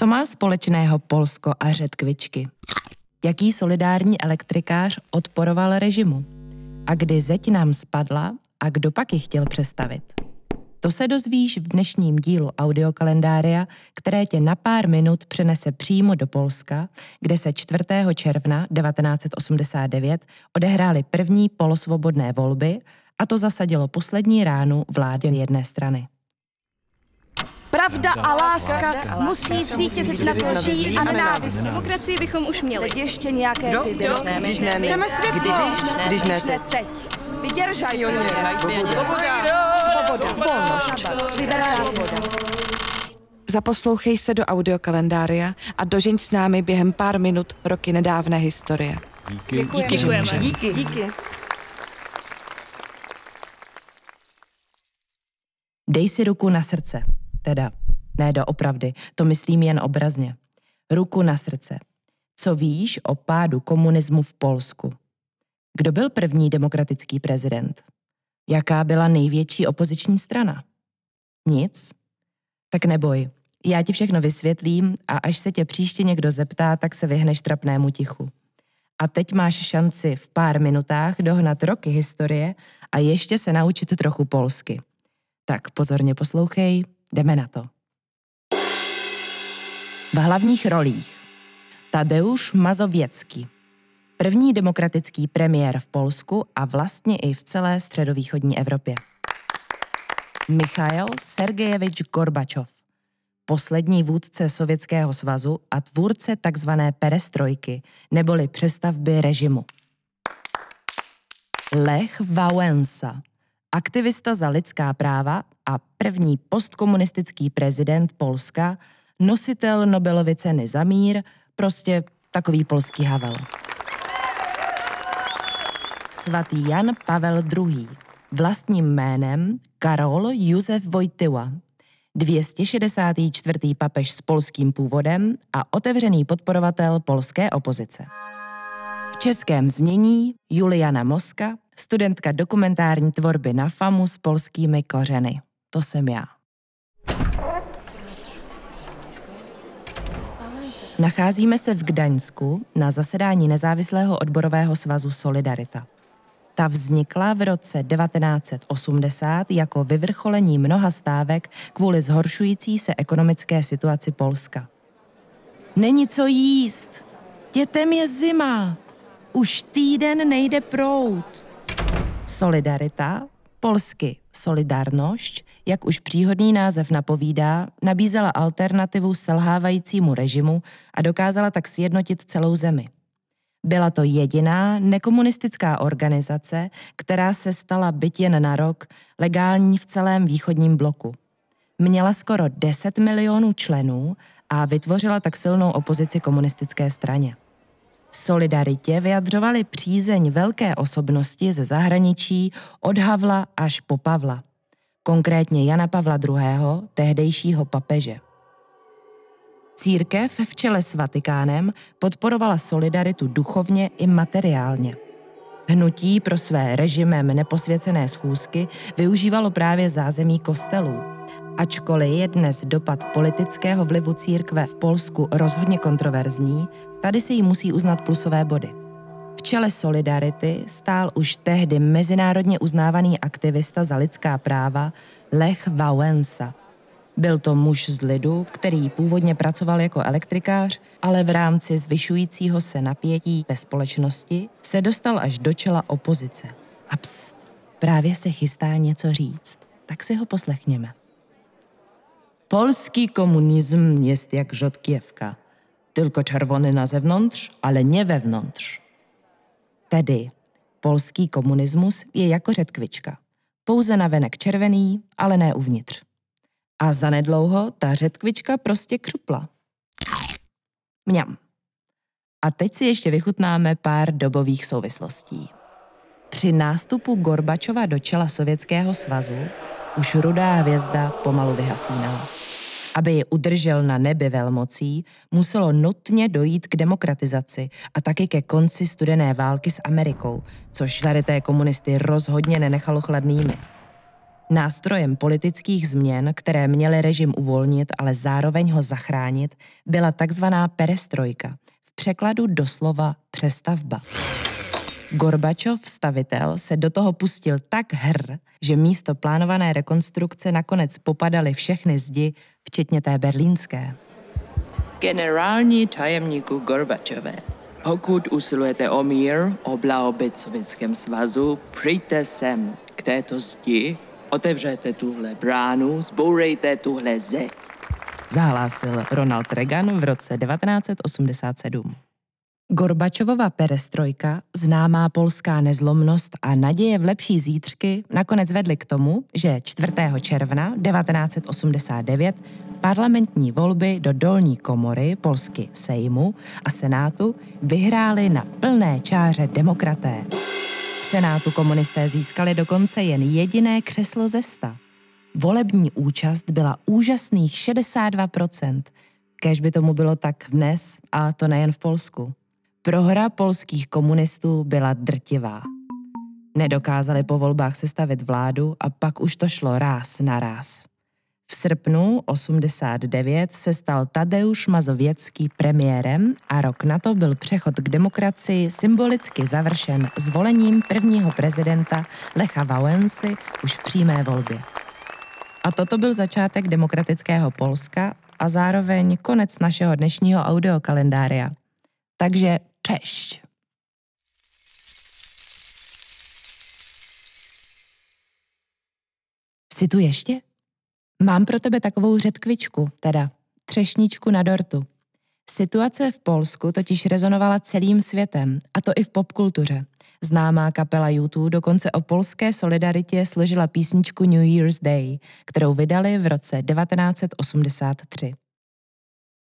Co má společného Polsko a řetkvičky? Jaký solidární elektrikář odporoval režimu? A kdy zeď nám spadla a kdo pak ji chtěl přestavit? To se dozvíš v dnešním dílu audiokalendária, které tě na pár minut přenese přímo do Polska, kde se 4. června 1989 odehrály první polosvobodné volby a to zasadilo poslední ránu vládě jedné strany. Pravda a láska musí zvítězit nad lží a nenávistí. Demokracii bychom už měli. Teď ještě nějaké ty? Když ne my. Chceme světlo. Když ne teď. Vydržaj, Joně. Svoboda. Svoboda. Volnost. Liberální svoboda. Zaposlouchej se do audiokalendária a dožeň s námi během pár minut roky nedávné historie. Děkujeme. Děkujeme. Díky. Díky. Dej si ruku na srdce. Teda, ne doopravdy, to myslím jen obrazně. Ruku na srdce. Co víš o pádu komunismu v Polsku? Kdo byl první demokratický prezident? Jaká byla největší opoziční strana? Nic? Tak neboj, já ti všechno vysvětlím a až se tě příště někdo zeptá, tak se vyhneš trapnému tichu. A teď máš šanci v pár minutách dohnat roky historie a ještě se naučit trochu polsky. Tak pozorně poslouchej, jdeme na to. V hlavních rolích Tadeusz Mazověcký, první demokratický premiér v Polsku a vlastně i v celé středovýchodní Evropě. Michail Sergejevič Gorbačov, poslední vůdce Sovětského svazu a tvůrce takzvané perestrojky, neboli přestavby režimu. Lech Wałęsa, aktivista za lidská práva a první postkomunistický prezident Polska, nositel Nobelovy ceny za mír, prostě takový polský Havel. Svatý Jan Pavel II. Vlastním jménem Karol Josef Vojtyła. 264. papež s polským původem a otevřený podporovatel polské opozice. V českém znění Juliana Moska, studentka dokumentární tvorby na FAMu s polskými kořeny. To jsem já. Nacházíme se v Gdaňsku na zasedání nezávislého odborového svazu Solidarita. Ta vznikla v roce 1980 jako vyvrcholení mnoha stávek kvůli zhoršující se ekonomické situaci Polska. Není co jíst. Dětem je zima. Už týden nejde prout. Solidarita, polsky Solidarność, jak už příhodný název napovídá, nabízela alternativu selhávajícímu režimu a dokázala tak sjednotit celou zemi. Byla to jediná nekomunistická organizace, která se stala byt jen na rok legální v celém východním bloku. Měla skoro 10 milionů členů a vytvořila tak silnou opozici komunistické straně. Solidaritě vyjadřovali přízeň velké osobnosti ze zahraničí od Havla až po Pavla. Konkrétně Jana Pavla II., tehdejšího papeže. Církev v čele s Vatikánem podporovala solidaritu duchovně i materiálně. Hnutí pro své režimem neposvěcené schůzky využívalo právě zázemí kostelů. Ačkoliv je dnes dopad politického vlivu církve v Polsku rozhodně kontroverzní, tady se jí musí uznat plusové body. V čele Solidarity stál už tehdy mezinárodně uznávaný aktivista za lidská práva Lech Wałęsa – byl to muž z lidu, který původně pracoval jako elektrikář, ale v rámci zvyšujícího se napětí ve společnosti se dostal až do čela opozice. A pst, právě se chystá něco říct, tak si ho poslechněme. Polský komunizm jest jak rzodkiewka. Tylko czerwony na zewnątrz, ale nie wewnątrz. Tedy, polský komunismus je jako řetkvička. Pouze na venek červený, ale ne uvnitř. A zanedlouho ta řetkvička prostě křupla. Mňam. A teď si ještě vychutnáme pár dobových souvislostí. Při nástupu Gorbačova do čela Sovětského svazu už rudá hvězda pomalu vyhasínala. Aby ji udržel na nebi velmocí, muselo nutně dojít k demokratizaci a taky ke konci studené války s Amerikou, což zaryté komunisty rozhodně nenechalo chladnými. Nástrojem politických změn, které měly režim uvolnit, ale zároveň ho zachránit, byla takzvaná perestrojka, v překladu doslova přestavba. Gorbačov, stavitel, se do toho pustil tak hr, že místo plánované rekonstrukce nakonec popadaly všechny zdi, včetně té berlínské. Generální tajemníku Gorbačové, pokud usilujete o mír, o blahobyt Sovětském svazu, přijďte sem k této zdi, otevřete tuhle bránu, zbourejte tuhle zeď. Zahlásil Ronald Reagan v roce 1987. Gorbačovova perestrojka, známá polská nezlomnost a naděje v lepší zítřky nakonec vedly k tomu, že 4. června 1989 parlamentní volby do dolní komory polsky Sejmu a Senátu vyhrály na plné čáře demokraté. V Senátu komunisté získali dokonce jen jediné křeslo ze sta. Volební účast byla úžasných 62%. Kež by tomu bylo tak dnes, a to nejen v Polsku. Prohra polských komunistů byla drtivá. Nedokázali po volbách sestavit vládu a pak už to šlo ráz na ráz. V srpnu 89 se stal Tadeusz Mazověcký premiérem a rok na to byl přechod k demokracii symbolicky završen zvolením prvního prezidenta Lecha Wałęsy už v přímé volbě. A toto byl začátek demokratického Polska a zároveň konec našeho dnešního audiokalendária. Takže Cześć! Jsi tu ještě? Mám pro tebe takovou řetkvičku, teda třešničku na dortu. Situace v Polsku totiž rezonovala celým světem, a to i v popkultuře. Známá kapela YouTube dokonce o polské solidaritě složila písničku New Year's Day, kterou vydali v roce 1983.